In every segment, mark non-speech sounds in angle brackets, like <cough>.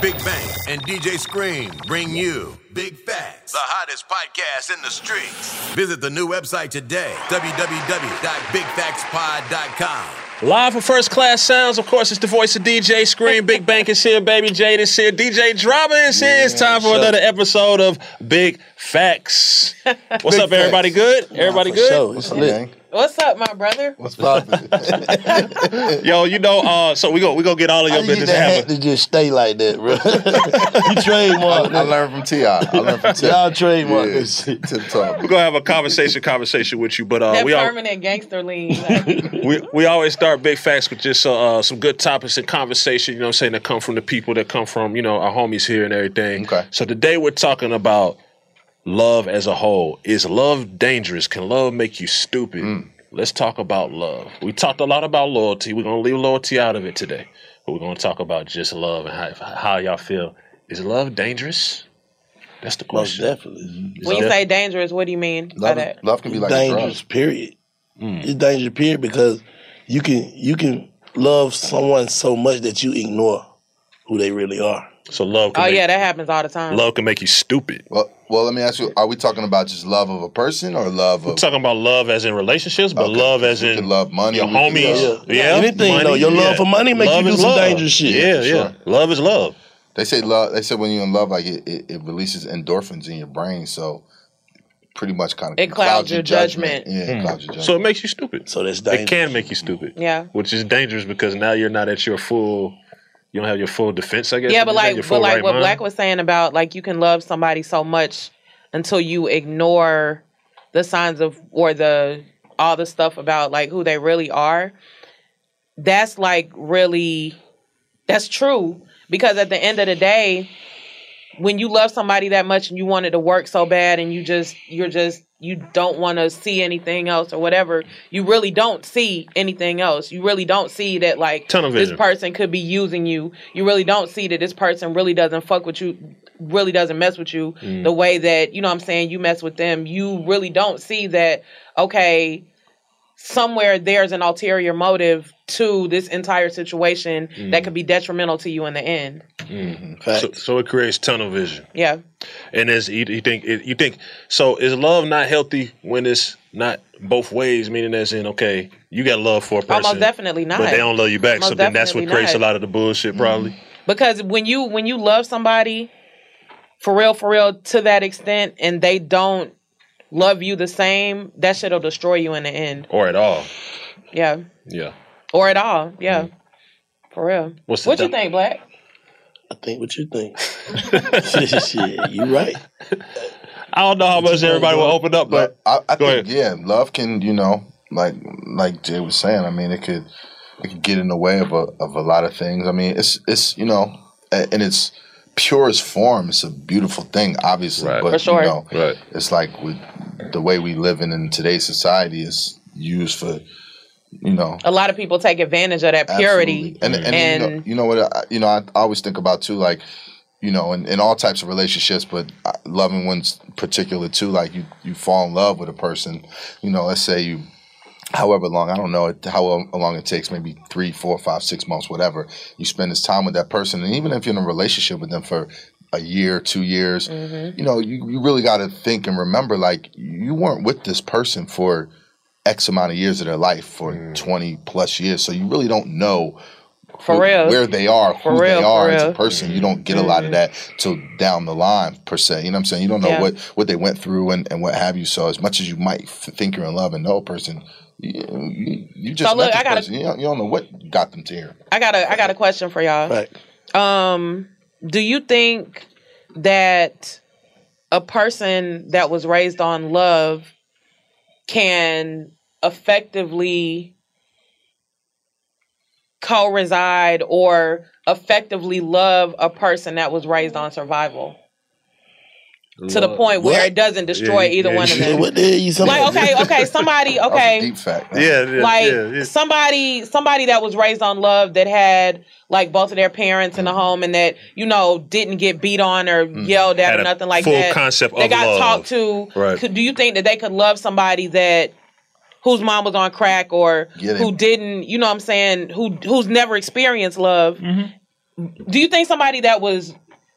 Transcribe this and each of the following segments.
Big Bank and DJ Scream bring you Big Facts, the hottest podcast in the streets. Visit the new website today, www.bigfactspod.com. Live for First Class Sounds, of course, it's the voice of DJ Scream. Big Bank is here, Baby Jade is here, DJ Drama is here. It's time for another episode of Big Facts. <laughs> What's Big up, everybody? Good? Everybody for good? sure. It's lit. What's up, my brother? What's poppin'? <laughs> Yo, you know, uh, so we go we go get all of How your you get business that hat happening. to just stay like that, bro? <laughs> you trademark I learned from Ti. I learned from Ti. Y'all trademark Yeah, this shit. to top. We're gonna have a conversation, conversation with you, but uh, that we all, permanent gangster lean. Like, <laughs> we we always start big facts with just uh, some good topics and conversation. You know, what I'm saying that come from the people that come from you know our homies here and everything. Okay. So today we're talking about love as a whole. Is love dangerous? Can love make you stupid? Mm. Let's talk about love. We talked a lot about loyalty. We're gonna leave loyalty out of it today, but we're gonna talk about just love and how, how y'all feel. Is love dangerous? That's the question. Most question. definitely. when you say dangerous, what do you mean by Love, that? love can be like dangerous, a drug. period. Mm. It's dangerous, period, because you can you can love someone so much that you ignore who they really are. So love. Can Oh make, yeah, that happens all the time. love can make you stupid. Well, well, let me ask you: Are we talking about just love of a person or love We're of? talking about love as in relationships, but Okay, love 'cause as in love money. your homies. love- Yeah, Anything, though. Your love for money make you do some love. dangerous shit. Yeah, yeah. sure. Love is love. They say love. They say when you're in love, like it, it, it releases endorphins in your brain, so pretty much kind of It clouds your judgment. Yeah, it hmm. clouds your judgment. So it makes you stupid. So that's It can make you stupid. Yeah. Which is dangerous because now you're not at your full. You don't have your full defense. I guess. Yeah, but like, but like right what mind. Black was saying about like you can love somebody so much until you ignore the signs of or the all the stuff about like who they really are. That's like really that's true because at the end of the day, when you love somebody that much and you want it to work so bad and you just you're just you don't want to see anything else or whatever you really don't see anything else you really don't see that like Tunnel this vision. person could be using you you really don't see that this person really doesn't fuck with you really doesn't mess with you Mm. the way that you know what i'm saying you mess with them you really don't see that okay somewhere there's an ulterior motive to this entire situation Mm. that could be detrimental to you in the end So, so it creates tunnel vision. yeah And as you, you think it, you think so? Is love not healthy when it's not both ways? Meaning, as in, okay, you got love for a person, Almost definitely not. but they don't love you back. so then that's what definitely creates a lot of the bullshit, probably. because when you when you love somebody for real for real to that extent and they don't love you the same that shit'll destroy you in the end or at all. Yeah. Yeah. Or at all. Yeah. Hmm. For real. What's the what you think, Black? I think what you think. <laughs> <laughs> Shit, you right. I don't know how much everybody will open up, but I, I Go think yeah, love can you know like like Jay was saying. I mean, it could it could get in the way of a of a lot of things. I mean, it's it's you know and its purest form, it's a beautiful thing, obviously. Right. But For sure. you know, Right. it's like with the way we live in in today's society is used for you know A lot of people take advantage of that purity. Absolutely. And and, you, know, you know what I, you know I, I always think about too like you know in, in all types of relationships but uh, loving ones particular too like you you fall in love with a person you know let's say you however long I don't know how long it takes maybe three four five six months whatever you spend this time with that person and even if you're in a relationship with them for a year two years Mm-hmm. you know you, you really got to think and remember like you weren't with this person for X amount of years of their life for mm. 20 plus years. So you really don't know For who- real. where they are, For who real, they are as a person. You mm-hmm. don't get a lot of mm-hmm. that till down the line per se. You know what I'm saying? You don't know Yeah. what, what they went through and, and what have you. So as much as you might f- think you're in love and know a person, you, you, you just So met look, I gotta- person. You don't, you don't know what got them to here. I got a I got a question for y'all. Right. Um, do you think that a person that was raised on love can effectively co-reside or effectively love a person that was raised on survival to the point where What? it doesn't destroy Yeah, either yeah, one of them What the hell you like okay okay somebody That was a okay deep fact. yeah, yeah, like yeah, yeah. somebody somebody that was raised on love that had like both of their parents in the mm-hmm. home and that you know didn't get beat on or mm. yelled at Had or a nothing like full that concept they of got love. talked to Right. could, do you think that they could love somebody that whose mom was on crack or who didn't you know what i'm saying who who's never experienced love mm-hmm. do you think somebody that was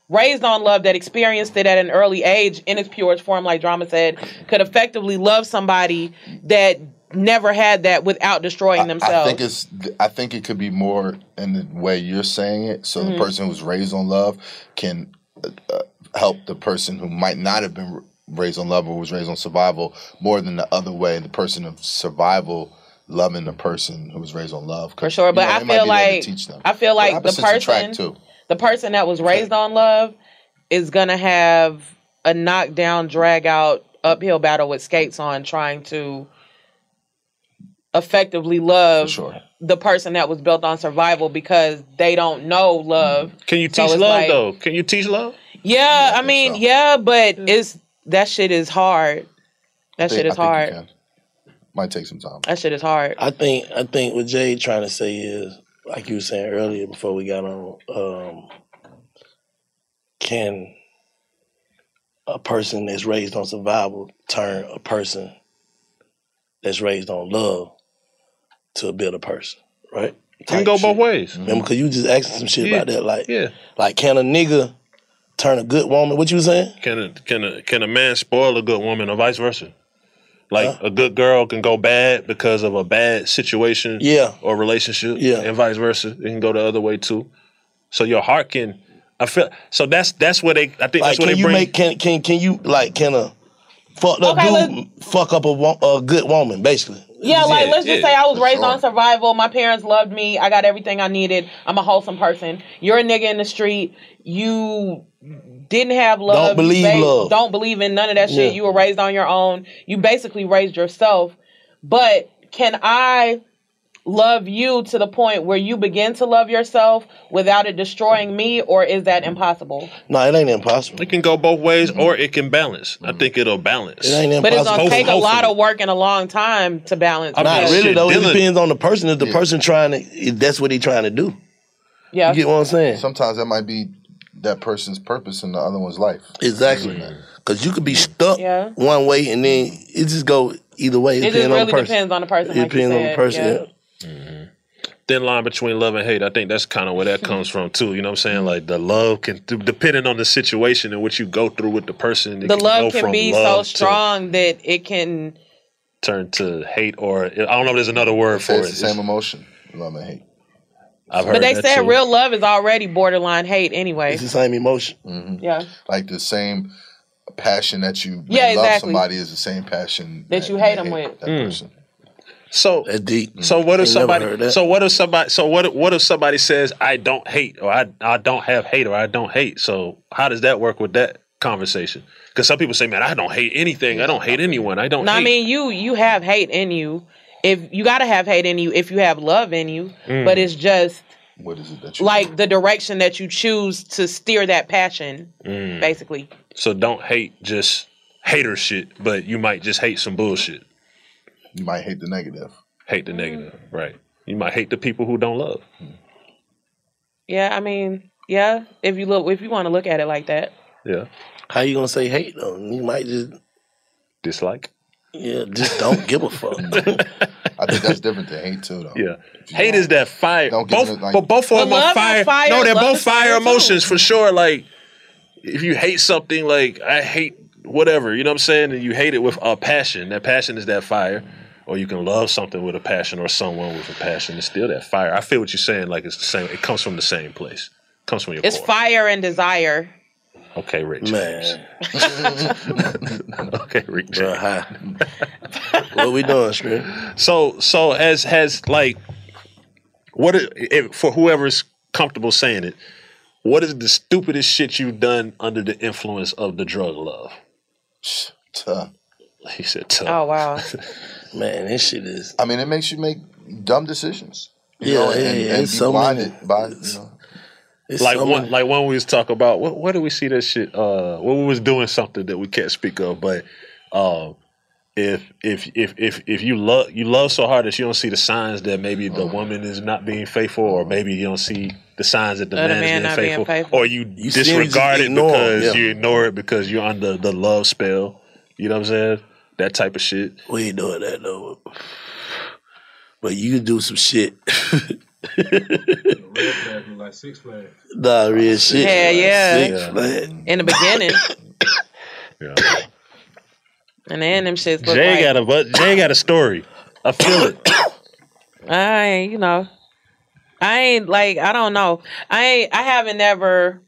raised on love that experienced it at an early age in its purest form like drama said could effectively love somebody that never had that without destroying themselves I think it's. I think it could be more in the way you're saying it. So Mm-hmm. the person who's raised on love can uh, uh, help the person who might not have been raised on love or was raised on survival more than the other way. The person of survival loving the person who was raised on love. For sure, you but know, I feel be there to like. I feel like the person, too. The person that was raised on love, is gonna have a knockdown, drag out, uphill battle with skates on, trying to effectively love sure. the person that was built on survival because they don't know love. Can you So teach it's love like- though? Can you teach love? Yeah, I mean, so. yeah, but it's that shit is hard. That think- shit is I hard. Might take some time. That shit is hard. I think I think what Jay trying to say is, like you were saying earlier before we got on, um, can a person that's raised on survival turn a person that's raised on love to a better person, right? It can Type go shit. both ways. Remember, because you just asking some shit Yeah. about that, like, Yeah. like can a nigga turn a good woman? What you was saying? Can a can a can a man spoil a good woman or vice versa? Like a good girl can go bad because of a bad situation, Yeah. or relationship, Yeah. and vice versa. It can go the other way too. So your heart can, I feel. So that's that's where they. I think Like, that's where can they you bring. make can can can you like can a fucked up Okay, dude fuck up a, a good woman, basically? Yeah, like let's just say I was raised sure. on survival. My parents loved me. I got everything I needed. I'm a wholesome person. You're a nigga in the street. You didn't have love. Don't believe ba- love. Don't believe in none of that shit. Yeah. You were raised on your own. You basically raised yourself. But can I love you to the point where you begin to love yourself without it destroying me, or is that impossible? No, it ain't impossible. it can go both ways, or mm-hmm. it can balance. I think it'll balance. It ain't impossible. But it's gonna Hopefully- take a lot of work and a long time to balance. I'm Not really shit, though. It depends on the person. If the person trying to, if that's what he trying to do. yeah. You get what I'm saying? Sometimes that might be that person's purpose in the other one's life. Exactly. Because you could be stuck Yeah. one way and then it just go either way. It just depending on really the person. depends on the person. It like depends on the said. person. Yeah. Yeah. thin line between love and hate. I think that's kind of where that comes from too. You know what I'm saying? Like the love can, depending on the situation and what you go through with the person, the can love go can from be so love to strong that it can turn to hate, or I don't know if there's another word for it. It's it. the same emotion, love and hate. I've heard but they that said too. real love is already borderline hate anyway It's the same emotion. Mm-hmm. yeah Like the same passion that you Yeah, love exactly. somebody is the same passion That you hate 'em with. that Mm. person. So That's deep. So what if Ain't somebody? So what if somebody? So what? What if somebody says I don't hate or I I don't have hate or I don't hate? So how does that work with that conversation? Because some people say, man, I don't hate anything. I don't hate anyone. I don't. No, I mean you you have hate in you. If you gotta have hate in you if you have love in you, Mm. but it's just What is it that you like the direction that you choose to steer that passion, Mm. basically. So don't hate just hater shit, but you might just hate some bullshit. You might hate the negative. Hate the negative, right? You might hate the people who don't love. Yeah, I mean, yeah. If you look, if you want to look at it like that, Yeah. How you gonna say hate though? You might just Dislike. yeah, just don't give a fuck. <laughs> I think that's different than hate too, though. Yeah. Hate is that fire. Don't give Both, it, like- but both of them are fire. fire, No, they're both fire, fire too. emotions for sure. Like, if you hate something, like I hate whatever, you know what I'm saying, and you hate it with a passion. That passion is that fire. Or you can love something with a passion, or someone with a passion. It's still that fire. I feel what you're saying. Like it's the same. It comes from the same place. It comes from your it's core. fire and desire. Okay, Rick James. Man, <laughs> okay, Rick bro, James. hi. what we doing, Scream? So so as has like what i- if, for whoever's comfortable saying it, what is the stupidest shit you've done under the influence of the drug love? Tough. He said tough. Oh wow. <laughs> Man, this shit is I mean, it makes you make dumb decisions. You Yeah, know, yeah, and, yeah, and it's be so blinded many- by you know. it's like so one many- like when we was talking about what where did we see that shit? Uh when we was doing something that we can't speak of, but um if if if if if you love you love so hard that you don't see the signs that maybe the mm-hmm. woman is not being faithful, or maybe you don't see the signs that the man, man is not being being faithful, faithful. or you, You see him, you just disregard it ignore because yeah. you ignore it because you're under the love spell. You know what I'm saying? That type of shit. we ain't doing that though. But you can do some shit. like Six Flags. nah, real shit. Yeah, yeah. Six Yeah. Flags. In the beginning, Yeah. <coughs> and then them shits look Jay like got a but Jay got a story. I feel it. <coughs> I ain't, you know, I ain't like I don't know. I ain't I haven't never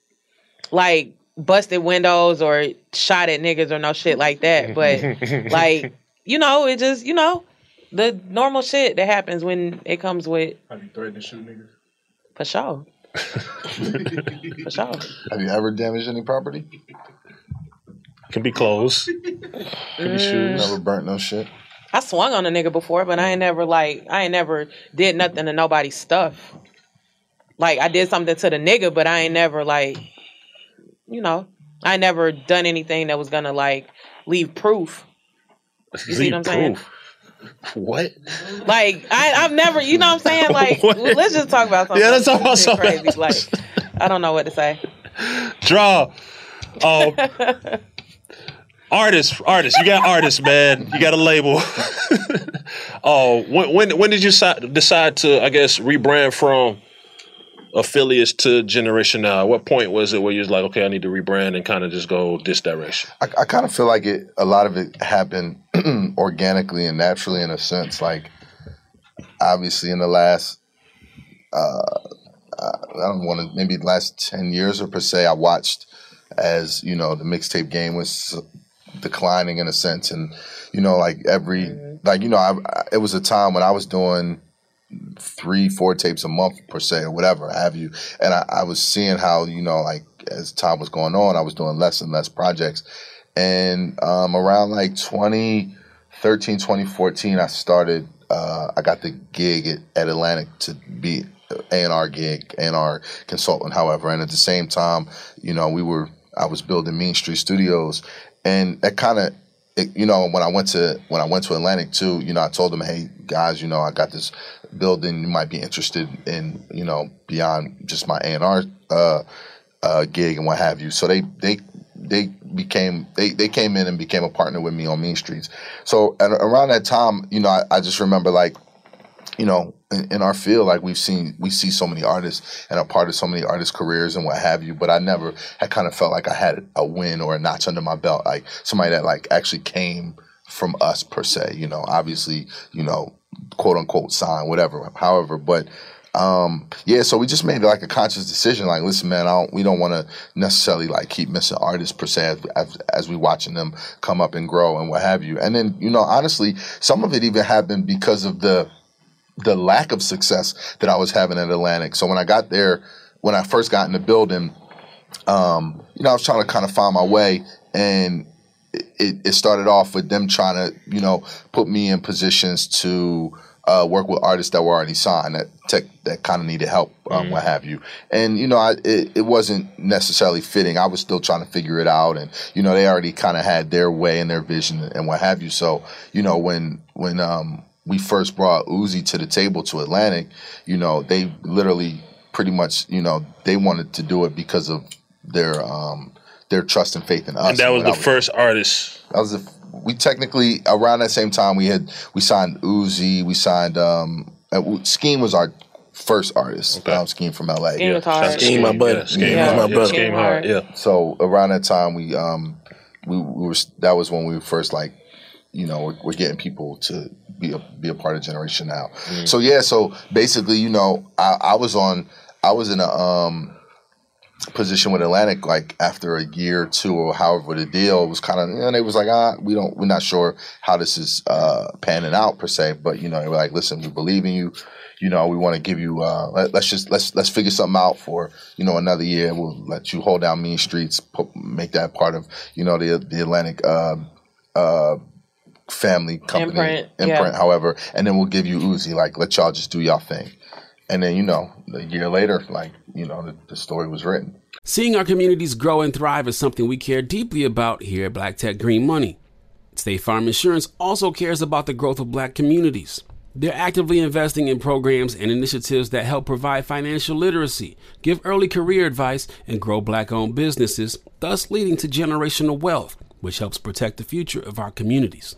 like busted windows or shot at niggas or no shit like that. But <laughs> like, you know, it just you know, the normal shit that happens when it comes with Have you threatened to shoot niggas? for sure. <laughs> for sure. Have you ever damaged any property? Can be closed. Can be shoes. Never burnt no shit. I swung on a nigga before, but I ain't never like I ain't never did nothing to nobody's stuff. Like I did something to the nigga, but I ain't never like you know, I never done anything that was gonna like leave proof. You see what I'm saying? Proof. What? Like I, I've never, you know what I'm saying? Like <laughs> What? let's just talk about something. Yeah, let's talk about something crazy. Like I don't know what to say. <laughs> Draw. Oh. <laughs> artist, artist. You got artists, man. You got a label. <laughs> oh, when, when when did you decide to, I guess, rebrand from Aphilliates to Generation Now? What point was it where you was like, okay, I need to rebrand and kind of just go this direction? I, I kind of feel like it. A lot of it happened <clears throat> organically and naturally, in a sense. Like, obviously, in the last, uh, I don't want to maybe last ten years or per se, I watched as you know the mixtape game was declining in a sense, and you know, like every like you know, I, I, it was a time when I was doing three, four tapes a month per se, or whatever have you. And I, I was seeing how, you know, like as time was going on, I was doing less and less projects. And um, around like 2013, 2014, I started, uh, I got the gig at, at Atlantic to be A&R gig, A&R consultant, however. And at the same time, you know, we were, I was building Mean Street Studios. And that kind of, you know, when I went to when I went to Atlantic too, you know, I told them, hey guys, you know, I got this building. You might be interested in, you know, beyond just my A and R uh, uh, gig and what have you. So they they they became they they came in and became a partner with me on Mean Streets. So and around that time, you know, I, I just remember like, you know, in, in our field, like we've seen we see so many artists and are part of so many artists' careers and what have you. But I never had kind of felt like I had a win or a notch under my belt, like somebody that like actually came from us per se. You know, obviously, you know, quote unquote sign, whatever. However, but um, yeah, so we just made like a conscious decision. Like, listen, man, I don't, we don't want to necessarily like keep missing artists per se as, as, as we watching them come up and grow and what have you. And then, you know, honestly, some of it even happened because of the the lack of success that I was having at Atlantic. So when I got there, when I first got in the building, um, you know, I was trying to kind of find my way, and it, it started off with them trying to, you know, put me in positions to uh, work with artists that were already signed that tech, that kind of needed help, um, Mm. what have you. And you know, I, it, it wasn't necessarily fitting. I was still trying to figure it out, and you know, they already kind of had their way and their vision and what have you. So you know, when when um, we first brought Uzi to the table to Atlantic, you know, they literally pretty much, you know, they wanted to do it because of their um, their trust and faith in us. and that was what the I first artist. that was the we technically around that same time we had we signed Uzi, we signed um Skeme was our first artist. Um, Skeme from LA. Skeme was. Skeme, my buddy. Yeah, Skeme, Yeah, hard. my Yeah, brother. Skeme hard. Yeah. So around that time we um we, we were that was when we were first like you know we're, we're getting people to be a be a part of Generation Now. So yeah, so basically you know I, I was on I was in a um position with Atlantic like after a year or two or however the deal was kind of and it was like ah we don't we're not sure how this is uh panning out per se but you know they were like listen we believe in you you know we want to give you uh let, let's just let's let's figure something out for you know another year we'll let you hold down Mean Streets put, make that part of you know the the Atlantic uh uh family company Imprint, imprint yeah. however and then we'll give you Uzi like let y'all just do y'all thing and then you know a year later like you know the, the story was written Seeing our communities grow and thrive is something we care deeply about here at Black Tech Green Money. State Farm Insurance also cares about the growth of black communities. They're actively investing in programs and initiatives that help provide financial literacy, give early career advice, and grow black owned businesses, thus leading to generational wealth, which helps protect the future of our communities.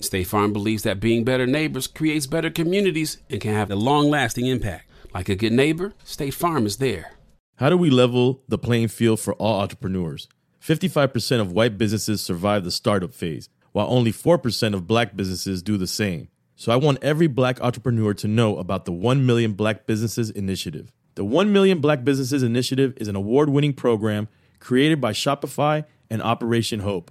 State Farm believes that being better neighbors creates better communities and can have a long lasting impact. Like a good neighbor, State Farm is there. How do we level the playing field for all entrepreneurs? 55% of white businesses survive the startup phase, while only 4% of black businesses do the same. So I want every black entrepreneur to know about the 1 Million Black Businesses Initiative. The 1 Million Black Businesses Initiative is an award winning program created by Shopify and Operation Hope.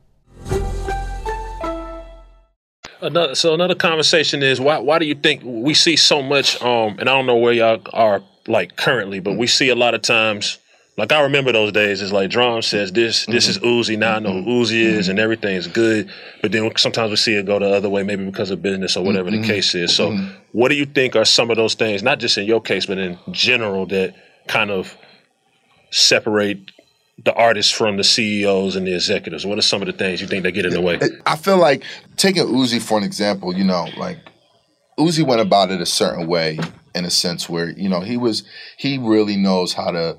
Another, so another conversation is why why do you think we see so much um and I don't know where y'all are like currently but we see a lot of times like I remember those days it's like Drum says this this is mm-hmm. Uzi now I know who Uzi is and mm-hmm. everything's good but then sometimes we see it go the other way maybe because of business or whatever the mm-hmm. case is. So what do you think are some of those things not just in your case but in general that kind of separate the artists from the CEOs and the executives what are some of the things you think that get in the way I feel like taking Uzi for an example, you know, like Uzi went about it a certain way in a sense where, you know, he was he really knows how to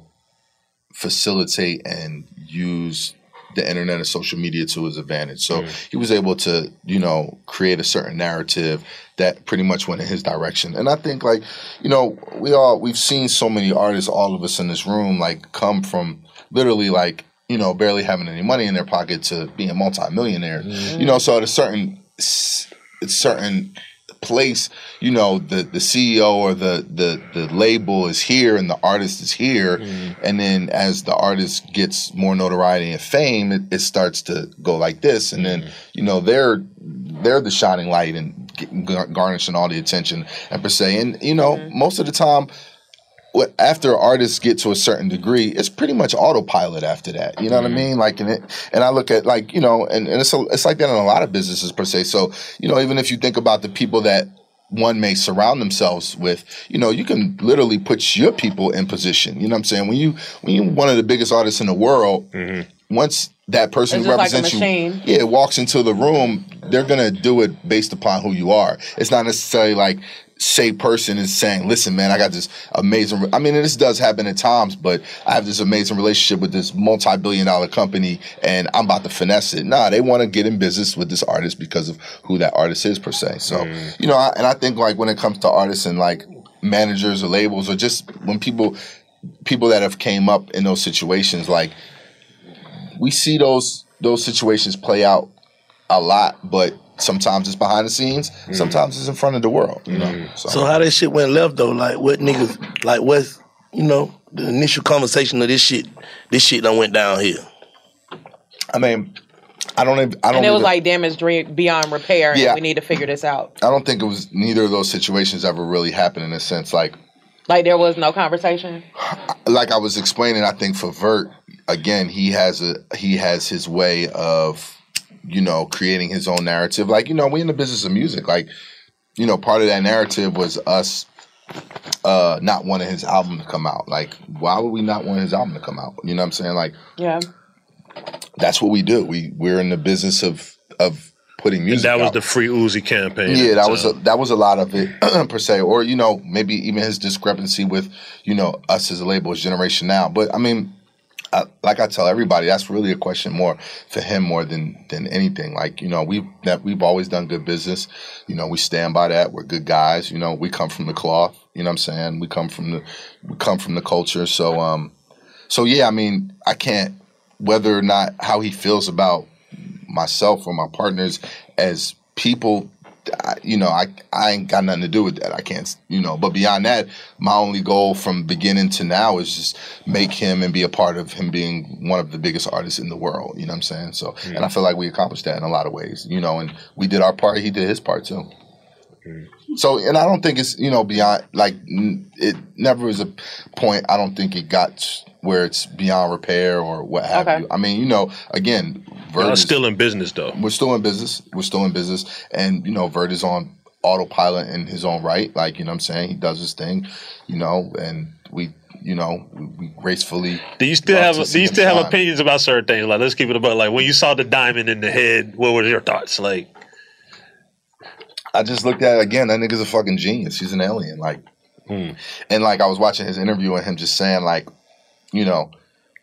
facilitate and use the internet and social media to his advantage. So mm. he was able to, you know, create a certain narrative that pretty much went in his direction. And I think like, you know, we all we've seen so many artists, all of us in this room, like come from literally like, you know, barely having any money in their pocket to being multimillionaires. Mm-hmm. You know, so at a certain s- certain place, you know, the the CEO or the the the label is here and the artist is here, mm-hmm. and then as the artist gets more notoriety and fame, it, it starts to go like this, and then mm-hmm. you know they're they're the shining light and getting- garnishing all the attention and per se, and you know most of the time. What after artists get to a certain degree, it's pretty much autopilot after that. You know what I mm-hmm. mean? Like, and it, and I look at like you know, and, and it's a, it's like that in a lot of businesses per se. So you know, even if you think about the people that one may surround themselves with, you know, you can literally put your people in position. You know what I'm saying? When you when you one of the biggest artists in the world, mm-hmm. once that person It's who just like represents you, yeah, walks into the room, they're gonna do it based upon who you are. It's not necessarily like say person is saying, "Listen, man, I got this amazing." I mean, this does happen at times, but I have this amazing relationship with this multi-billion-dollar company, and I'm about to finesse it. Nah, they want to get in business with this artist because of who that artist is per se. So, mm. you know, I, and I think like when it comes to artists and like managers or labels or just when people people that have came up in those situations, like we see those those situations play out a lot, but sometimes it's behind the scenes, mm. sometimes it's in front of the world. You know, mm. so, So how that shit went left though? Like what niggas? Like what's you know the initial conversation of this shit? This shit done went down here. I mean, I don't. Even, I don't. and it was even- like damage dre- beyond repair, Yeah. and we need to figure this out. I don't think it was neither of those situations ever really happened in a sense like Like there was no conversation. like I was explaining, I think for Vert, again, he has a he has his way of, you know, creating his own narrative. Like, you know, we in the business of music. Like, you know, part of that narrative was us uh not wanting his album to come out. Like, why would we not want his album to come out? You know what I'm saying? Like, Yeah. that's what we do. We we're in the business of of putting And music that was out. the free Uzi campaign. Yeah, that the was a, that was a lot of it <clears throat> per se, or you know maybe even his discrepancy with you know us as a label, as Generation Now. But I mean, I, like I tell everybody, that's really a question more for him more than than anything. Like you know we've that we've always done good business. You know we stand by that. We're good guys. You know we come from the cloth. You know what I'm saying? We come from the we come from the culture. So um so yeah, I mean I can't whether or not how he feels about myself or my partners as people I, you know I, I ain't got nothing to do with that. I can't you know but beyond that my only goal from beginning to now is just make him and be a part of him being one of the biggest artists in the world. You know what i'm saying? So and i feel like we accomplished that in a lot of ways you know and we did our part he did his part too. So and i don't think it's you know beyond like n- it never was a point i don't think it got where it's beyond repair or what have Okay. you i mean you know again Y'all Vert is- still in business though. we're still in business. We're still in business. And, you know, Vert is on autopilot in his own right. Like, you know what I'm saying? He does his thing, you know, and we, you know, we, we gracefully. Do you still have do you still have shine. opinions about certain things? Like let's keep it about like when you saw the diamond in the head, what were your thoughts? Like I just looked at it again. That nigga's a fucking genius. He's an alien. Like, hmm. and like I was watching his interview and him just saying like, you know,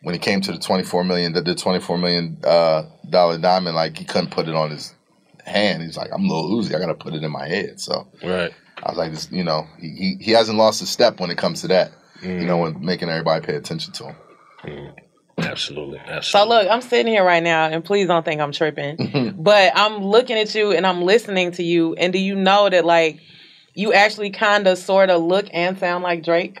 when he came to the 24 million, the, the 24 million uh, dollar diamond, like he couldn't put it on his hand. He's like, I'm Lil Uzi. I gotta put it in my head. So right. I was like, this, you know, he, he he hasn't lost a step when it comes to that. You know, when making everybody pay attention to him. Absolutely. absolutely. So look, I'm sitting here right now, and please don't think I'm tripping. <laughs> but I'm looking at you and I'm listening to you, and do you know that like you actually kind of sort of look and sound like Drake?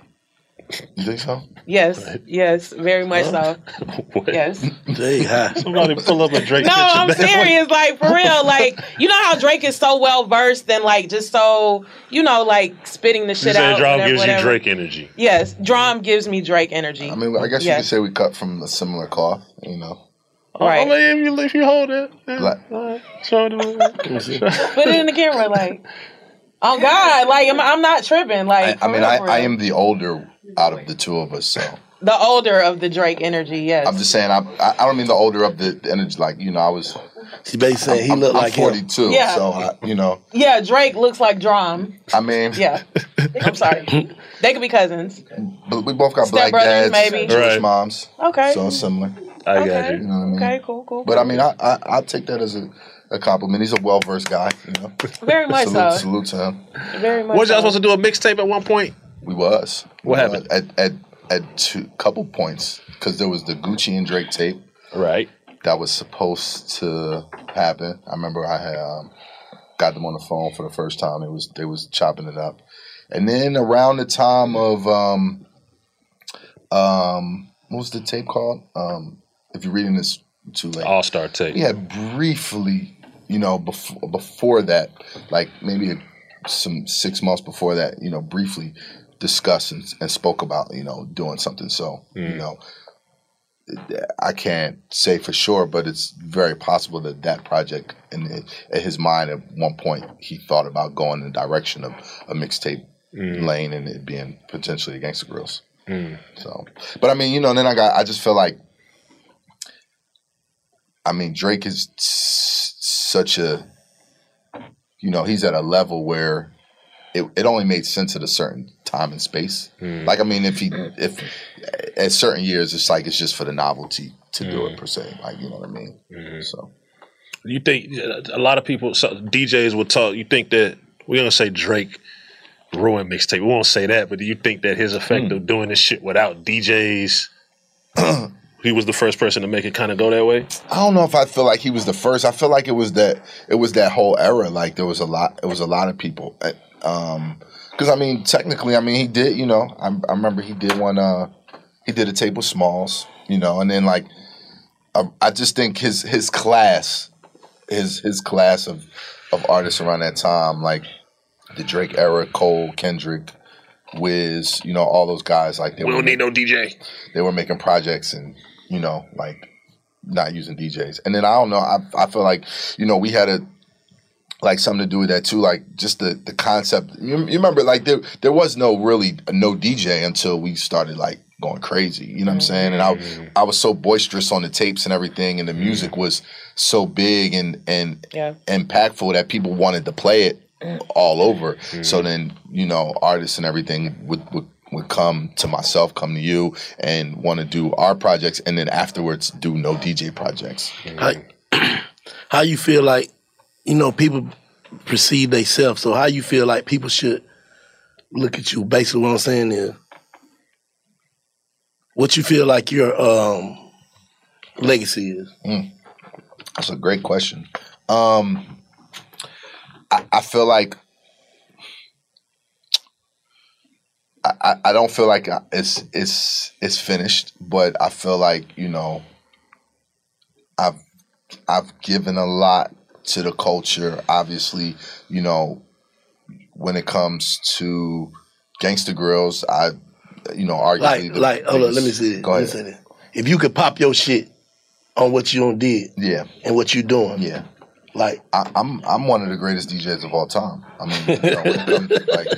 You think so? Yes, yes, very much so. <laughs> Yes. They high. Somebody pull up a Drake No, picture I'm now. serious. <laughs> Like for real. Like you know how Drake is so well versed and like just so you know like spitting the You shit saying out. Drum whatever, gives whatever. you Drake energy. Yes, Drum gives me Drake energy. I mean, I guess you Yes. could say we cut from a similar cloth. You know. Right. Oh, if you, if you hold it. Like- Show it. Put it in the camera, like. <laughs> Oh God! Like I'm, I'm not tripping. Like I for mean, I. I am the older out of the two of us, so the older of the Drake energy. Yes. I'm just saying. I I I don't mean the older of the the energy. Like you know, I was. She basically saying he I'm, look I'm like him. 42, Yeah. so I, you know. yeah, Drake looks like Drum. I mean, Yeah. <laughs> I'm sorry. They could be cousins. but we both got Step black brothers, dads, maybe. Jewish Right. moms, Okay. so similar. I got You you. know what I mean? Okay. Cool. Cool. But I mean, I I I take that as a, a compliment. He's a well versed guy. You know. Very much salute, so. salute to him. Very much. Was y'all so. supposed to do a mixtape at one point? We was. What We happened? was at at at two couple points because there was the Gucci and Drake tape Right. that was supposed to happen. I remember I had um, got them on the phone for the first time. It was they was chopping it up, and then around the time of um, um, what was the tape called? Um, if you're reading this too late, All Star tape. we had briefly, you know, before before that, like maybe some six months before that, you know, briefly discussed and, and spoke about, you know, doing something. So, you mm. know, I can't say for sure, but it's very possible that that project, in in his mind, at one point, he thought about going in the direction of a mixtape mm. lane and it being potentially a Gangsta Grillz. Mm. So, but I mean, you know, then I got, I just feel like, I mean, Drake is s- such a, you know, he's at a level where it, it only made sense at a certain time and space. Like, I mean, if he, if at certain years, it's like it's just for the novelty to do it per se. Like, you know what I mean? So, You think a lot of people, so DJs will talk. You think that we're gonna say Drake ruined mixtape? We won't say that, but do you think that his effect of doing this shit without DJs, <clears throat> he was the first person to make it kind of go that way? I don't know if I feel like he was the first. I feel like it was that it was that whole era. Like there was a lot. It was a lot of people. Uh, Um, because I mean, technically, I mean, he did. You know, I, I remember he did one. Uh, he did a with Smalls. You know, and then like, I, I just think his his class, his his class of of artists around that time, like the Drake era, Cole, Kendrick, Wiz, you know, all those guys. Like they We were don't need no DJ. they were making projects and you know like not using DJs. And then I don't know. I I feel like you know we had a like something to do with that too. Like just the the concept. You, you remember like there there was no really no DJ until we started like going crazy. You know what I'm mm-hmm. saying? And I I was so boisterous on the tapes and everything, and the mm-hmm. music was so big and and Yeah. impactful that people wanted to play it mm. all over. So mm-hmm. then, you know, artists and everything would, would would come to myself, come to you, and want to do our projects, and then afterwards do no DJ projects. How, <clears throat> how you feel like, you know, people perceive themselves. So how you feel like people should look at you? Basically, what I'm saying is, what you feel like your um, legacy is. That's a great question. Um, I, I feel like I- I don't feel like it's it's it's finished, but I feel like you know I've I've given a lot to the culture. Obviously, you know when it comes to Gangsta Grillz, I you know arguably Like, like, hold on, let me see this. Go Let me ahead. If you could pop your shit on what you done did, yeah, and what you're doing, yeah. Like I, I'm, I'm one of the greatest DJs of all time. I mean, you know, when it comes to, like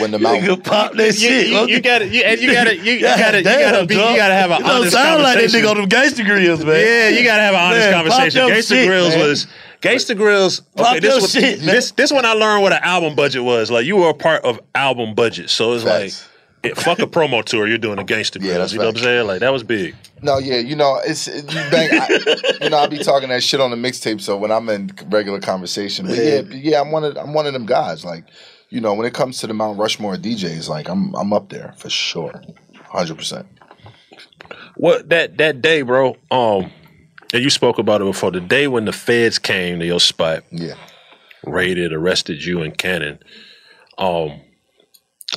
when the Mount Nigga pop that You- shit. you- you gotta- you- and you gotta- you- you gotta- you gotta be- you gotta have an You don't honest sound like that nigga on them Gangsta Grillz, man. Yeah, you gotta have an honest Man, conversation. your Gangsta shit, Grills man. was Gangsta Grillz. Pop Okay, this your was shit, man. this this one I learned what an album budget was. Like you were a part of album budget, so it's Facts. like it, fuck a promo tour. You're doing a Gangsta Grillz. that's you know what I'm saying? Like that was big. No, yeah, you know, it's you bang. I, you know, I be talking that shit on the mixtape. So when I'm in regular conversation, but yeah, yeah, I'm one of I'm one of them guys. Like, you know, when it comes to the Mount Rushmore DJs, like I'm I'm up there for sure, hundred percent. What that that day, bro? Um, and you spoke about it before. The day when the feds came to your spot, Yeah, raided, arrested you and Cannon. Um,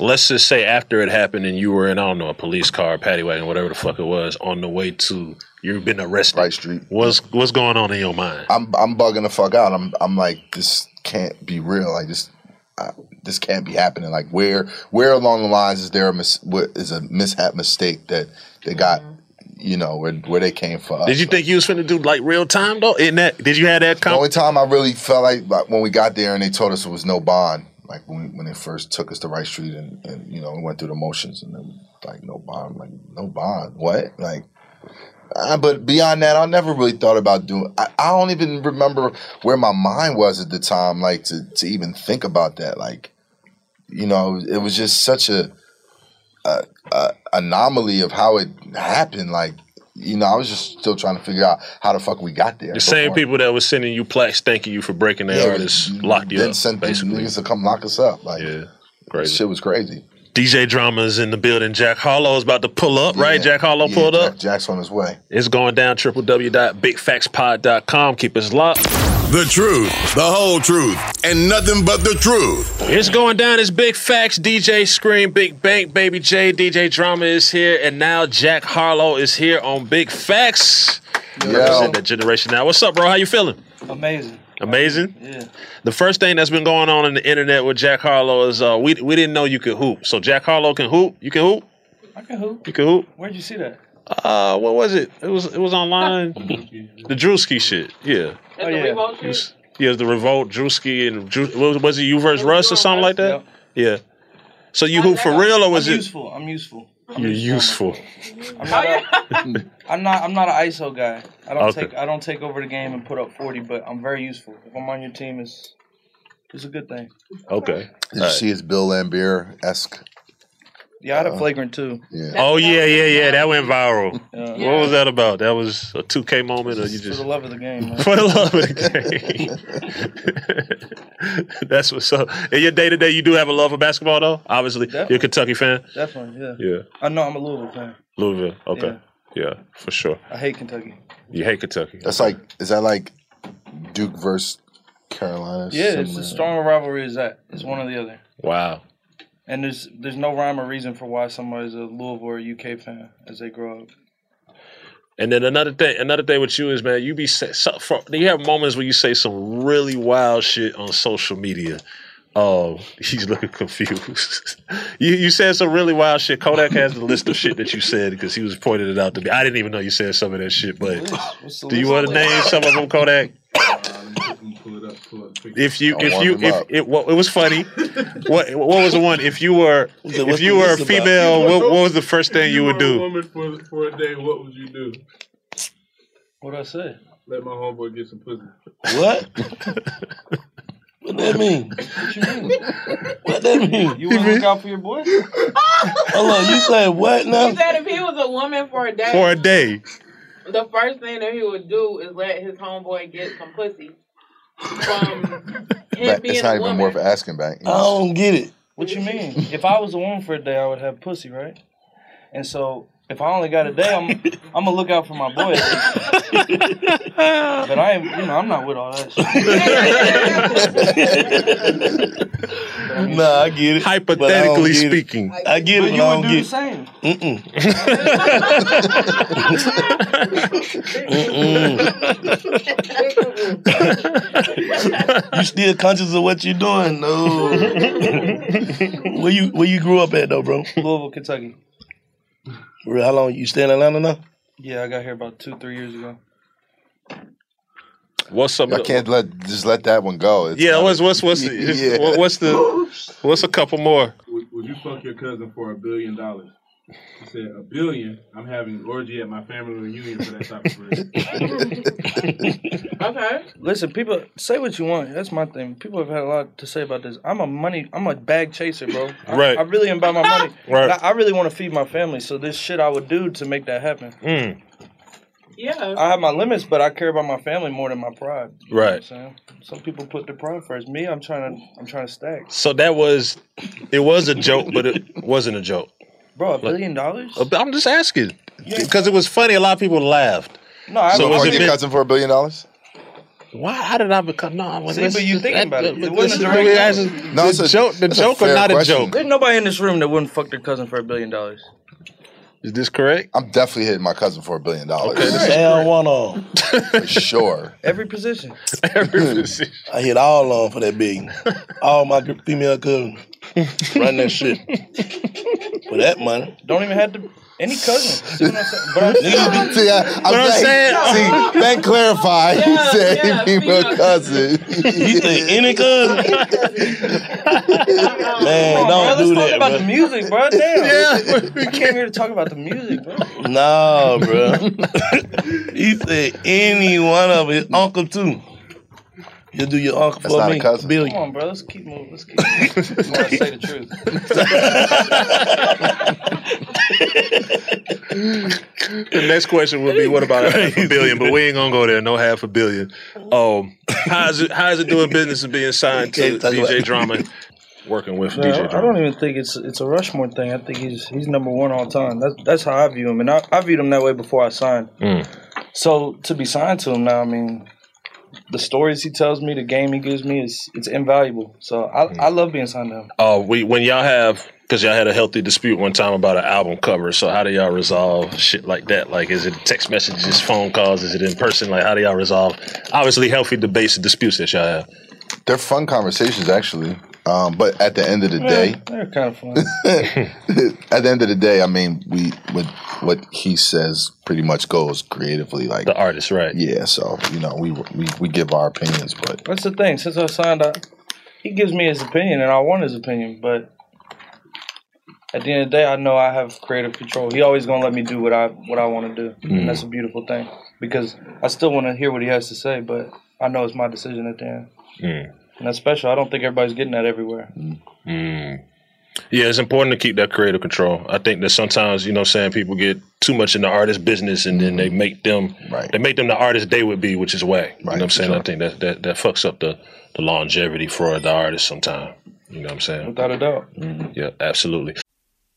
let's just say after it happened and you were in I don't know a police car, paddy wagon, whatever the fuck it was, on the way to you've been arrested. Right street. What's what's going on in your mind? I'm I'm bugging the fuck out. I'm I'm like this can't be real. Like this uh, this can't be happening. Like where where along the lines is there a mis- what is a mishap mistake that they got you know where where they came for us. Did you think you was finna do like real time though? In that, did you have that? The only time I really felt like, like when we got there and they told us it was no bond, like when, we, when they first took us to Rice Street and, and you know we went through the motions and then like no bond, like no bond, what? Like, uh, but beyond that, I never really thought about doing. I, I don't even remember where my mind was at the time, like to to even think about that. Like, you know, it was just such a, a, a anomaly of how it happened. Like, you know, I was just still trying to figure out how the fuck we got there. The same people that was sending you plaques thanking you for breaking their Yeah, artists locked you then up. sent basically. niggas to come lock us up. Like, yeah, crazy. Shit was crazy. DJ Drama's in the building. Jack Harlow is about to pull up, right? Jack Harlow Yeah, pulled Jack- up. Jack's on his way. It's going down www.bigfactspod.com. Keep us locked. The truth, the whole truth, and nothing but the truth. It's going down. It's Big Facts. DJ Scream, Big Bank, Baby J. DJ Drama is here, and now Jack Harlow is here on Big Facts. Represent that generation now. What's up, bro? How you feeling? Amazing. Amazing. Yeah. The first thing that's been going on in the internet with Jack Harlow is uh, we we didn't know you could hoop. So Jack Harlow can hoop. You can hoop. I can hoop. You can hoop. Where'd you see that? Uh, what was it? It was it was online. <laughs> the Drewski shit. Yeah. Oh yeah. Was- yeah, the Revolt, Drewski, and Drew, was it you versus Russ or something like that? Yeah. So you hoop for real or was I'm it? useful. I'm useful. You're useful. I'm not, a, <laughs> I'm not. I'm not an ISO guy. I don't Okay. take. I don't take over the game and put up forty. But I'm very useful. If I'm on your team, it's it's a good thing. Okay. Did you see his Bill Laimbeer esque? Yeah, I had a Uh, flagrant too. Yeah. Oh yeah, yeah, yeah. That went viral. <laughs> Yeah. What was that about? That was a 2K moment, or you just For the love of the game. Man. for the love of the game? <laughs> That's what's up. In your day to day, you do have a love for basketball, though. Obviously, you're a Kentucky fan. Definitely. Yeah. Yeah, I know. I'm a Louisville fan. Louisville. Okay, yeah, for sure. I hate Kentucky. You hate Kentucky. That's like, is that like Duke versus Carolina? Yeah, it's Similar? as strong rivalry Is that. It's one or the other. Wow. And there's there's no rhyme or reason for why somebody's a Louisville or UK fan as they grow up. And then another thing, another thing with you is, man, you be say, so, for, you have moments where you say some really wild shit on social media. Oh, <laughs> he's looking confused. <laughs> you you said some really wild shit. Kodak has the list of shit that you said because he was pointing it out to me. I didn't even know you said some of that shit. But do you want to name some of them, Kodak? <coughs> If you I if you if up. it, what, it was funny. <laughs> what what was the one? If you were said, if you were a female, what, what was the first thing you would were do? A woman for for a day, what would you do? What'd I say? Let my homeboy get some pussy. What? <laughs> what that mean? What you mean? What that mean? You want to look out for your boy? Hold on, you said what now? He said if he was a woman for a day, For a day. the first thing that he would do is let his homeboy get some pussy Um, <laughs> from him being it's a not even woman. worth asking back. I don't get it. What you mean? If I was a woman for a day, I would have pussy, right? And so if I only got a day, I'm <laughs> I'm gonna look out for my boy. but I am, you know, I'm not with all that shit. Nah, I get it. Hypothetically get it. speaking. I get But it, you but I would don't do get the same. Mm-mm. you still conscious of what you're doing? No. <laughs> where you where you grew up at though, bro? Louisville, Kentucky. For real, How long you stay in Atlanta now? Yeah, I got here about two, three years ago. What's up? I can't let just let that one go. It's Yeah, what's what's what's <laughs> the, Yeah. what's the what's a couple more? Would, would you fuck your cousin for a billion dollars? He said, a billion? I'm having an orgy at my family reunion for that type of <laughs> bread. Okay. Listen, people say what you want. That's my thing. People have had a lot to say about this. I'm a money. I'm a bag chaser, bro. Right. I really am about my money. <laughs> Right. I, I really want to feed my family. So this shit I would do to make that happen. Mm, Yeah. I have my limits, but I care about my family more than my pride. You know what I'm Right. saying? Some people put their pride first. Me, I'm trying to. I'm trying to stack. So that was it was a joke, but it wasn't a joke. Bro, a billion dollars? I'm just asking because it was funny. A lot of people laughed. No, I So So was was it your big- cousin for a billion dollars? Why? How did I become? No, I was. See, but you thinking about it. It wasn't a No, direct No, it's a- joke. The it's a joke or fair not a question. joke? There's nobody in this room that wouldn't fuck their cousin for a billion dollars. Is this correct? I'm definitely hitting my cousin for a billion dollars. Okay, this is Down one on. <laughs> <laughs> for sure. Every position. <laughs> Every position. I hit all on for that big. All my female cousins run that shit for that money. Don't even have to any cousin. <laughs> See what I'm saying? But I'm See, I, I'm, What I'm saying, saying- see, Ben clarified. He said yeah, he female female. cousin. He said any cousin. <laughs> Man, on, don't bro, do let's talk that, about bro. the music, bro. Damn. <laughs> I came here to talk about the music, bro. No, bro. he said any one of his uncle too. You do your uncle That's for not a me, cousin. billion. Come on, bro. Let's keep moving. Let's keep moving. <laughs> Come on, say the truth. The next question would be, what about a half a billion? But we ain't gonna go there. No half a billion. Um, how's it? How's it doing business and being signed to DJ about- Drama? <laughs> Working with No, DJ I don't even think it's it's a Rushmore thing. I think he's he's number one all time. That's that's how I view him, and I, I viewed him that way before I signed. Mm. So to be signed to him now, I mean, the stories he tells me, the game he gives me is it's invaluable. So I, I love being signed up. him. Uh, we when y'all have because y'all had a healthy dispute one time about an album cover. So how do y'all resolve shit like that? Like, is it text messages, phone calls? Is it in person? Like, how do y'all resolve? Obviously, healthy debates and disputes that y'all have. They're fun conversations, actually. Um, but at the end of the day, they're kind of fun. <laughs> at the end of the day, I mean, we what what he says pretty much goes creatively. Like the artist, right? Yeah, so you know, we we, we give our opinions, but That's the thing. Since I signed, up, he gives me his opinion, and I want his opinion. But at the end of the day, I know I have creative control. He always gonna let me do what I what I want to do, Mm. and that's a beautiful thing. Because I still want to hear what he has to say, but I know it's my decision at the end, Mm. And that's special. I don't think everybody's getting that everywhere. Mm. Yeah, it's important to keep that creative control. I think that sometimes, you know, what I'm saying people get too much in the artist business and then they make them right. they make them the artist they would be, which is whack. you know what I'm saying? I think that, that that fucks up the, the longevity for the artist sometimes. You know what I'm saying? Without a doubt. Yeah, absolutely.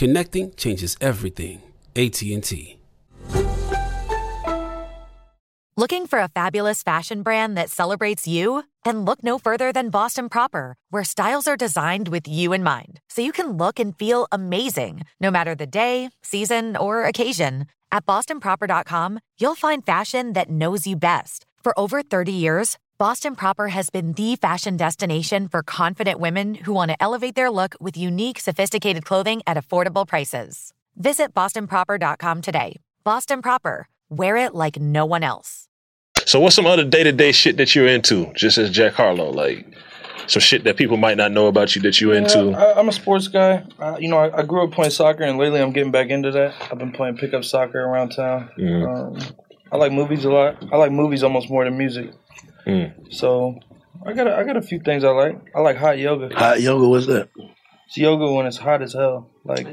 Connecting changes everything. AT&T. Looking for a fabulous fashion brand that celebrates you? Then look no further than Boston Proper, where styles are designed with you in mind, so you can look and feel amazing no matter the day, season, or occasion. At bostonproper.com, you'll find fashion that knows you best. For over 30 years, Boston Proper has been the fashion destination for confident women who want to elevate their look with unique, sophisticated clothing at affordable prices. Visit bostonproper.com today. Boston Proper, wear it like no one else. So what's some other day to day shit that you're into, just as Jack Harlow? Like some shit that people might not know about you that you're into. I, I'm a sports guy. Uh, you know, I, I grew up playing soccer, and lately I'm getting back into that. I've been playing pickup soccer around town. Mhm. Um, I like movies a lot. I like movies almost more than music. Mm. So I got a, I got a few things I like. I like hot yoga. Hot yoga, what's that? It's yoga when it's hot as hell. Like,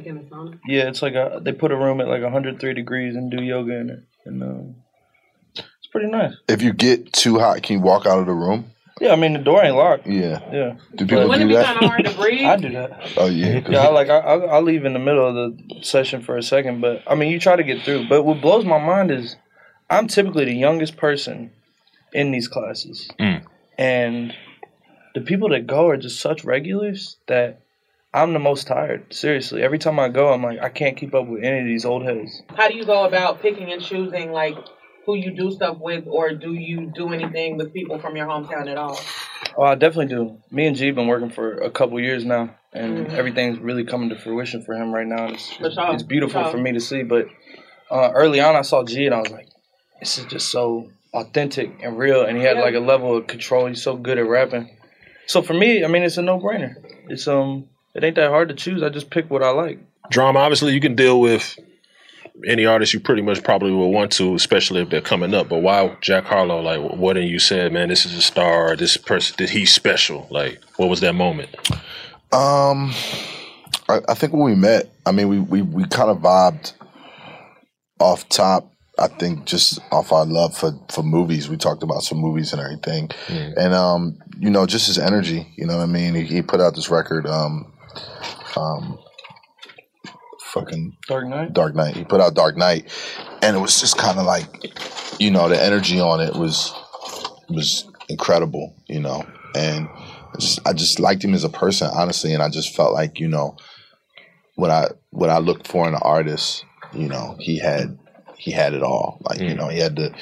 yeah, it's like a they put a room at like 103 degrees and do yoga in it, and um, it's pretty nice. if you get too hot, can you walk out of the room? Yeah, I mean the door ain't locked. Yeah. Yeah. Do people Wouldn't do it be that? kind of hard to <laughs> breathe? I do that. Oh yeah. 'cause Yeah, I like I, I I leave in the middle of the session for a second, but I mean you try to get through. But what blows my mind is I'm typically the youngest person in these classes, Mm. and the people that go are just such regulars that I'm the most tired. Seriously, every time I go, I'm like I can't keep up with any of these old heads. How do you go about picking and choosing like who you do stuff with, or do you do anything with people from your hometown at all? Oh, I definitely do. Me and G been working for a couple years now, and Mhm. everything's really coming to fruition for him right now. It's, it's beautiful for for me to see. But uh, early on, I saw G, and I was like, this is just so authentic and real. And he had Yeah. like a level of control. He's so good at rapping. So for me, I mean, it's a no brainer. It's um, it ain't that hard to choose. I just pick what I like. Drama, obviously, you can deal with any artist you pretty much probably will want to, especially if they're coming up. But why Jack Harlow? Like, what did you said, man? This is a star. This person, that he's special. Like, what was that moment? Um, I, I think when we met, I mean, we we we kind of vibed off top. I think just off our love for for movies. We talked about some movies and everything, and um, you know, just his energy. You know what I mean? He, he put out this record, um, um, fucking Dark Knight. Dark Knight. He put out Dark Knight, and it was just kind of like, you know, the energy on it was was incredible. You know, and I just I just liked him as a person, honestly, and I just felt like you know, what I what I looked for in an artist, you know, he had he had it all. Like you mm. know, he had the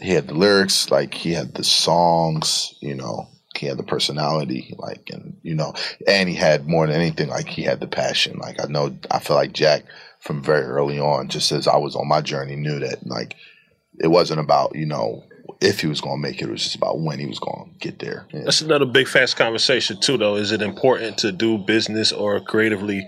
he had the lyrics, like he had the songs, you know. He had the personality, like, and you know, and he had more than anything, like he had the passion. Like I know, I feel like Jack from very early on, just as I was on my journey, knew that like it wasn't about you know if he was going to make it, it was just about when he was going to get there. Yeah. That's another Big Facts conversation too, though. Is it important to do business or creatively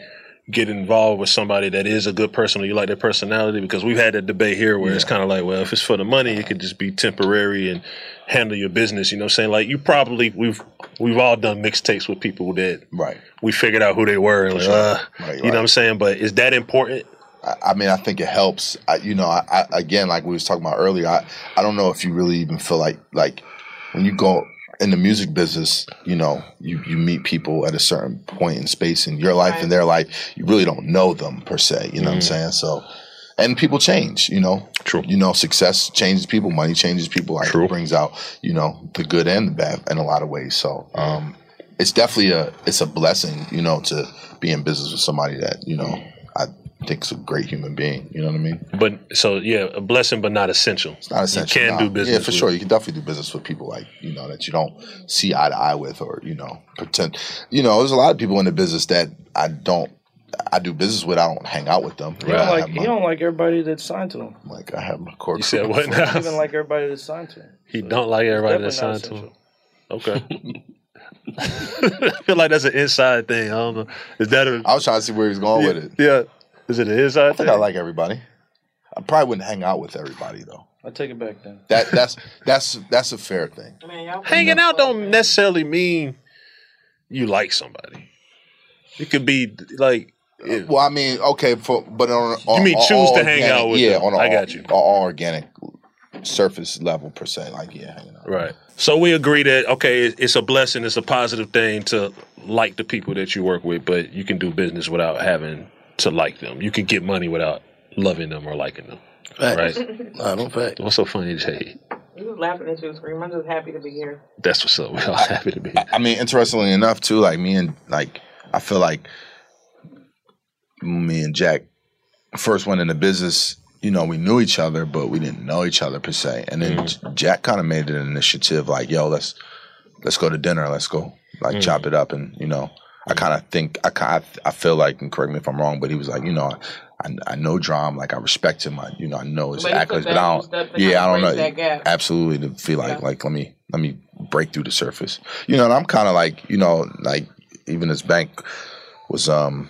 get involved with somebody that is a good person or you like their personality? Because we've had that debate here where it's kind of like, well, if it's for the money, it could just be temporary and handle your business. You know what I'm saying? Like you probably we've we've all done mixtapes with people that right. we figured out who they were and like, Sure. uh, Right, you know what I'm saying? But is that important? I, I mean, I think it helps. I, you know, I, I again, like we was talking about earlier, I, I don't know if you really even feel like like when you go in the music business, you know, you, you meet people at a certain point in space in your life and their life, you really don't know them per se. You know what I'm Mhm. saying? So, and people change. You know, true. You know, success changes people, money changes people. Like it brings out you know the good and the bad in a lot of ways. So, um, it's definitely a it's a blessing. You know, to be in business with somebody that you know I think is a great human being. You know what I mean? But so yeah, a blessing, but not essential. It's not essential. You can nah. do business. Yeah, for with. sure. You can definitely do business with people like you know that you don't see eye to eye with, or you know pretend. You know, there's a lot of people in the business that I don't. I do business with. I don't hang out with them. He don't like he don't like everybody that's signed to him. Like I have my core. You said what He now? don't even like everybody that's signed to him. He don't like everybody that's signed to him. Okay. <laughs> I feel like that's an inside thing. I don't know. Is that a? I was trying to see where he's going yeah, with it. Yeah. Is it an inside I think thing? I like everybody. I probably wouldn't hang out with everybody though. I take it back then. That that's that's that's a fair thing. I mean, Hanging out don't necessarily mean you like somebody. It could be like. Uh, well, I mean, okay, for but on, on You mean on choose all to hang out with Yeah, them. on a, I got you. All, all organic surface level per se, like yeah, hanging out. Right. So we agree that okay, it's a blessing, it's a positive thing to like the people that you work with, but you can do business without having to like them. You can get money without loving them or liking them. Facts. Right. <laughs> Nah, no fact. What's so funny, Jay? I'm just laughing at you, Scream. I'm just happy to be here. That's what's up. <laughs> We're all happy to be. I- I mean, interestingly enough, too, like me and like I feel like me and Jack first went into business. You know, we knew each other, but we didn't know each other per se. And then J- Jack kind of made it an initiative, like, "Yo, let's let's go to dinner. Let's go like Mm. chop it up." And you know, I kind of think I I feel like, and correct me if I'm wrong, but he was like, you know. I, I know Drum, like I respect him. I, you know, I know his accolades, but I don't. Yeah, I don't know. Absolutely, to feel like Yeah. like let me let me break through the surface. You know, and I'm kind of like you know like even this bank was um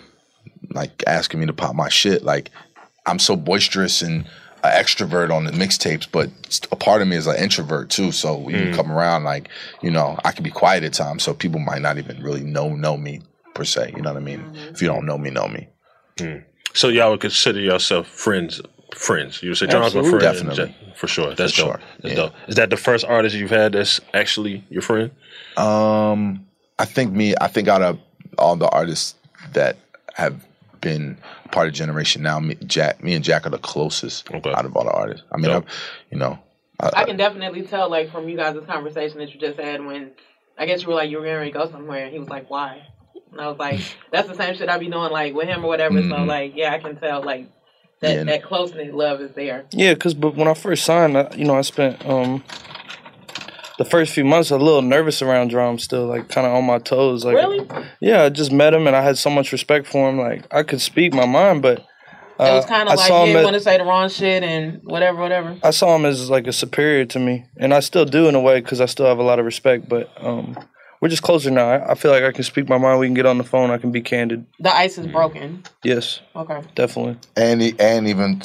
like asking me to pop my shit. Like I'm so boisterous and an extrovert on the mixtapes, but a part of me is an introvert too. So when you Mm. come around, like you know, I can be quiet at times, so people might not even really know know me per se. You know what I mean? If you don't know me, know me. So y'all would consider yourself friends friends. You would say John's my friend, Definitely. For sure. That's For dope. sure. That's Yeah. dope. Is that the first artist you've had that's actually your friend? Um, I think me. I think out of all the artists that have been part of Generation Now, me, Jack, me and Jack are the closest out of all the artists. I mean, Dope. I've, you know, I, I can definitely tell, like, from you guys' conversation that you just had when I guess you were like, you were going to go somewhere, and he was like, why? And I was like, <laughs> that's the same shit I be doing, like, with him or whatever. So, Mhm. like, yeah, I can tell, like, that, Yeah. that close knit love is there. Yeah, because but when I first signed, I, you know, I spent um the first few months a little nervous around drums, still like kind of on my toes. Like, Really? Yeah, I just met him and I had so much respect for him. Like, I could speak my mind, but uh, it was kind of like, saw you didn't at- want to say the wrong shit and whatever, whatever. I saw him as like a superior to me, and I still do in a way because I still have a lot of respect. But um, we're just closer now. I, I feel like I can speak my mind. We can get on the phone. I can be candid. The ice is broken. Yes, Okay. definitely. and and even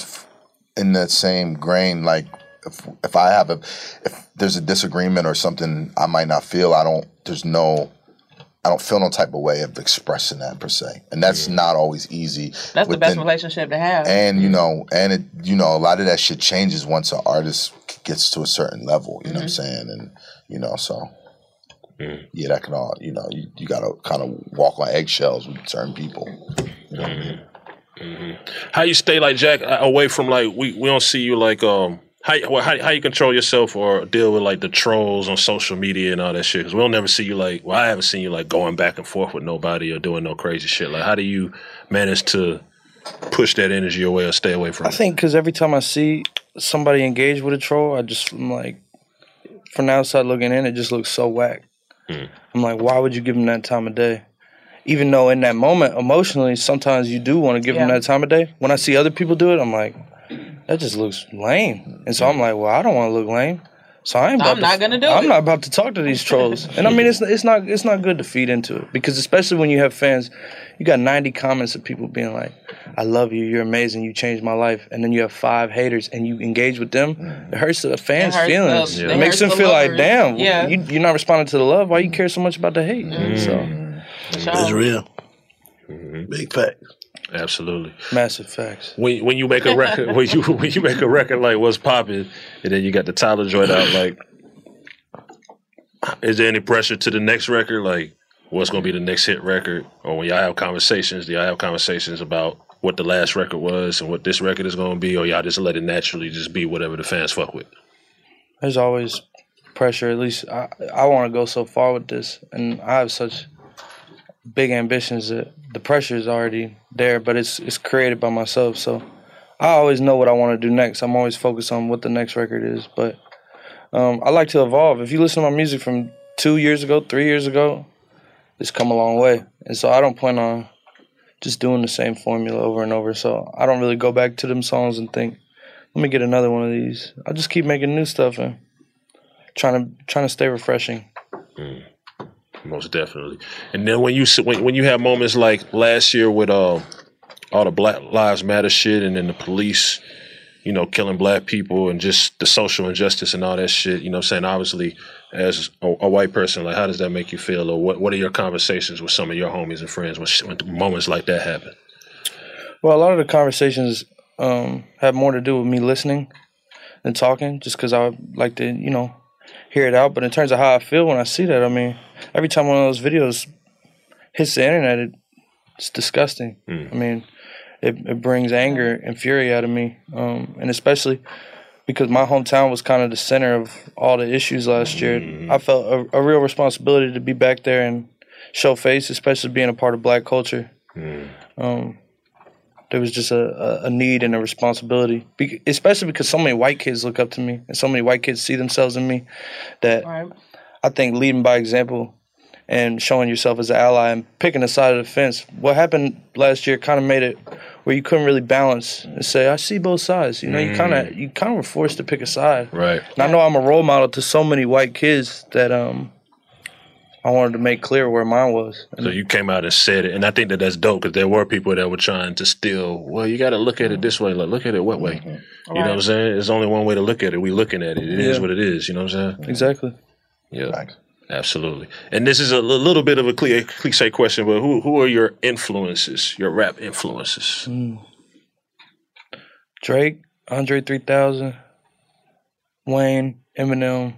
in that same grain, like if if I have a if there's a disagreement or something I might not feel, I don't. There's no. I don't feel no type of way of expressing that per se, and that's not always easy. That's the best relationship to have. And you know, and it you know, a lot of that shit changes once an artist gets to a certain level. You know what I'm mm-hmm. saying? And you know, so mm. yeah, that can all you know. You, you got to kind of walk on eggshells with certain people. You know I mean? Mm-hmm. Mm-hmm. How you stay like Jack away from like we, we don't see you like um how, well, how how you control yourself or deal with like the trolls on social media and all that shit because we'll never see you like well I haven't seen you like going back and forth with nobody or doing no crazy shit like how do you manage to push that energy away or stay away from I think because every time I see somebody engage with a troll, I just am like, from the outside looking in, it just looks so whack. Hmm. I'm like, why would you give them that time of day? Even though in that moment, emotionally, sometimes you do want to give them that time of day. When I see other people do it, I'm like, that just looks lame. And so I'm like, well, I don't want to look lame. So I ain't I'm not to, gonna do it. I'm it. not about to talk to these trolls. <laughs> And I mean, it's it's not it's not good to feed into it because especially when you have fans, you got 90 comments of people being like, "I love you, you're amazing, you changed my life," and then you have five haters and you engage with them. It hurts the fans' It hurts feelings. the- It it makes them the feel like, "Damn, Yeah. you, you're not responding to the love. Why you care so much about the hate?" Mm-hmm. So It's real. Mm-hmm. Big fact. Absolutely massive facts. when when you make a record <laughs> when you when you make a record like what's popping and then you got the Tyler joint out like is there any pressure to the next record like what's gonna be the next hit record or when y'all have conversations do y'all have conversations about what the last record was and what this record is gonna be or y'all just let it naturally just be whatever the fans fuck with There's always pressure. At least I, I want to go so far with this, and I have such big ambitions that the pressure is already there, but it's it's created by myself. So I always know what I want to do next. I'm always focused on what the next record is. But um, I like to evolve. If you listen to my music from two years ago, three years ago, it's come a long way, and so I don't plan on just doing the same formula over and over. So I don't really go back to them songs and think, let me get another one of these. I just keep making new stuff and trying to trying to stay refreshing. Most definitely and then when you when, when you have moments like last year with uh, all the Black Lives Matter shit and then the police you know, killing black people and just the social injustice and all that shit. You know I'm saying? Obviously, as a, a white person, like, how does that make you feel? Or what, what are your conversations with some of your homies and friends when, when moments like that happen? Well, a lot of the conversations um, have more to do with me listening than talking, just because I like to, you know, hear it out. But in terms of how I feel when I see that, I mean, every time one of those videos hits the internet, it, it's disgusting. I mean, it, it brings anger and fury out of me, um, and especially because my hometown was kind of the center of all the issues last year. I felt a, a real responsibility to be back there and show face, especially being a part of black culture. Um, there was just a, a, a need and a responsibility, Be- especially because so many white kids look up to me and so many white kids see themselves in me that I think leading by example and showing yourself as an ally and picking a side of the fence. What happened last year kind of made it where you couldn't really balance and say, "I see both sides." You know, you kind of you kind of were forced to pick a side. Right. And I know I'm a role model to so many white kids that um I wanted to make clear where mine was. So you came out and said it, and I think that that's dope because there were people that were trying to still. Well, you got to look at it this way. Like, look at it what way? You know what I'm saying? There's only one way to look at it. We looking at it. It is Yeah. what it is. You know what I'm saying? Exactly. Yeah. Absolutely. And this is a little bit of a cli- cliche question, but who who are your influences? Your rap influences? Mm. Drake, Andre 3000, Wayne, Eminem,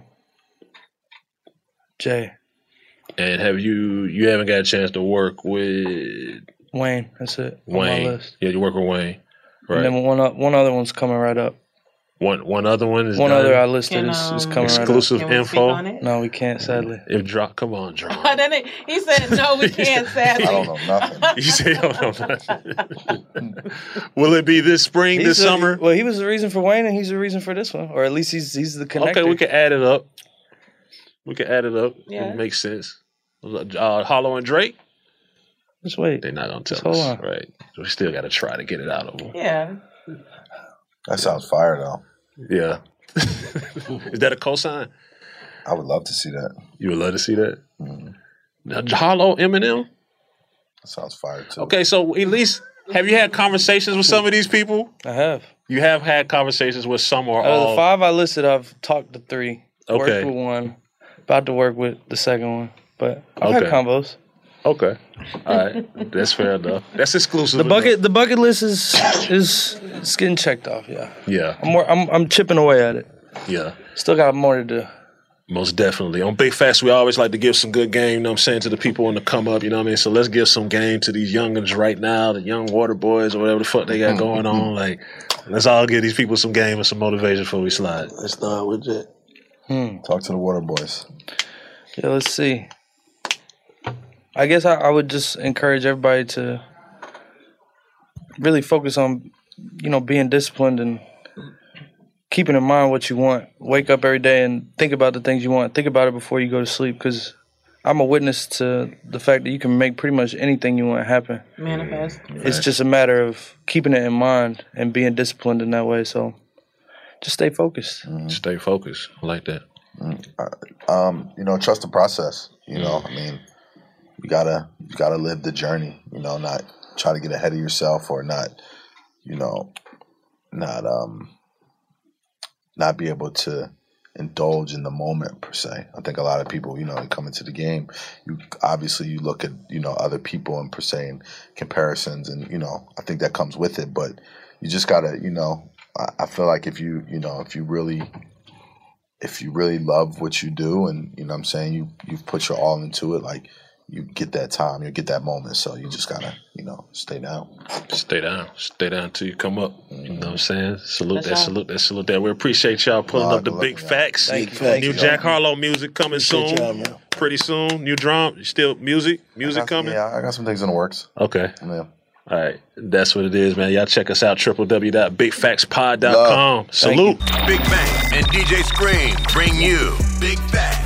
Jay, And have you you haven't got a chance to work with Wayne. That's it. on my Wayne? list. Yeah, you work with Wayne, right? And then one o- one other one's coming right up. one one other one is One done? other I listed Can, is, is um, coming exclusive Can we speak info. on it? No, we can't sadly. If drop, come on, drop. <laughs> then it, he said, "No, we <laughs> can't." Sadly, I don't know nothing. you say you don't know nothing. <laughs> Will it be this spring, He's this the- summer? Well, he was the reason for Wayne, and he's the reason for this one, or at least he's he's the connector. Okay, we can add it up. We can add it up. Yeah. It makes sense. Uh, Harlow and Drake. Just wait. They're not gonna tell Just hold us, on. right? We still got to try to get it out of them. Yeah. That sounds fire though. Yeah. <laughs> Is that a cosign? I would love to see that. You would love to see that. Now, Hollow Eminem. That sounds fire too. Okay, so at least have you had conversations with some of these people? I have. You have had conversations with some or Out of all. the five I listed, I've talked to three. Okay. Worked with one. About to work with the second one, but I've had Okay. combos. Okay. All right. That's fair enough. That's exclusive. The bucket, the bucket list is is it's getting checked off. Yeah, Yeah. I'm more, I'm I'm chipping away at it. Yeah. Still got more to do. Most definitely. On Big Facts, we always like to give some good game, you know what I'm saying, to the people on the come up, you know what I mean? So let's give some game to these youngins right now, the young water boys or whatever the fuck they got going on. Like, let's all give these people some game and some motivation before we slide. Let's start with it. Hmm. Talk to the water boys. Yeah, let's see. I guess I, I would just encourage everybody to really focus on, you know, being disciplined and keeping in mind what you want. Wake up every day and think about the things you want. Think about it before you go to sleep because I'm a witness to the fact that you can make pretty much anything you want happen. Manifest. It's just a matter of keeping it in mind and being disciplined in that way. So just stay focused. Stay focused. I like that. Um, you know, trust the process. You know, I mean, you gotta you gotta live the journey. You know, not try to get ahead of yourself or not, you know, not um, not be able to indulge in the moment per se. I think a lot of people, you know, come into the game. You obviously you look at you know other people and per se and comparisons, and you know, I think that comes with it. But you just gotta, you know, I, I feel like if you you know if you really if you really love what you do and you know I'm saying you you've put your all into it like you get that time you get that moment so you just gotta you know stay down Stay down. Stay down till you come up. You know what I'm mm-hmm. saying? Salute That's that, salute that, salute that. We appreciate y'all pulling Nah, up the good big luck, facts. Thank you, thank New you. Jack Harlow music coming Appreciate soon. y'all, man. Pretty soon. New drum. Still music? Music got- coming? yeah I got some things in the works Okay. yeah All right. That's what it is, man. Y'all check us out, www.bigfactspod.com. Salute. Big Bank and DJ Scream bring you Big Facts.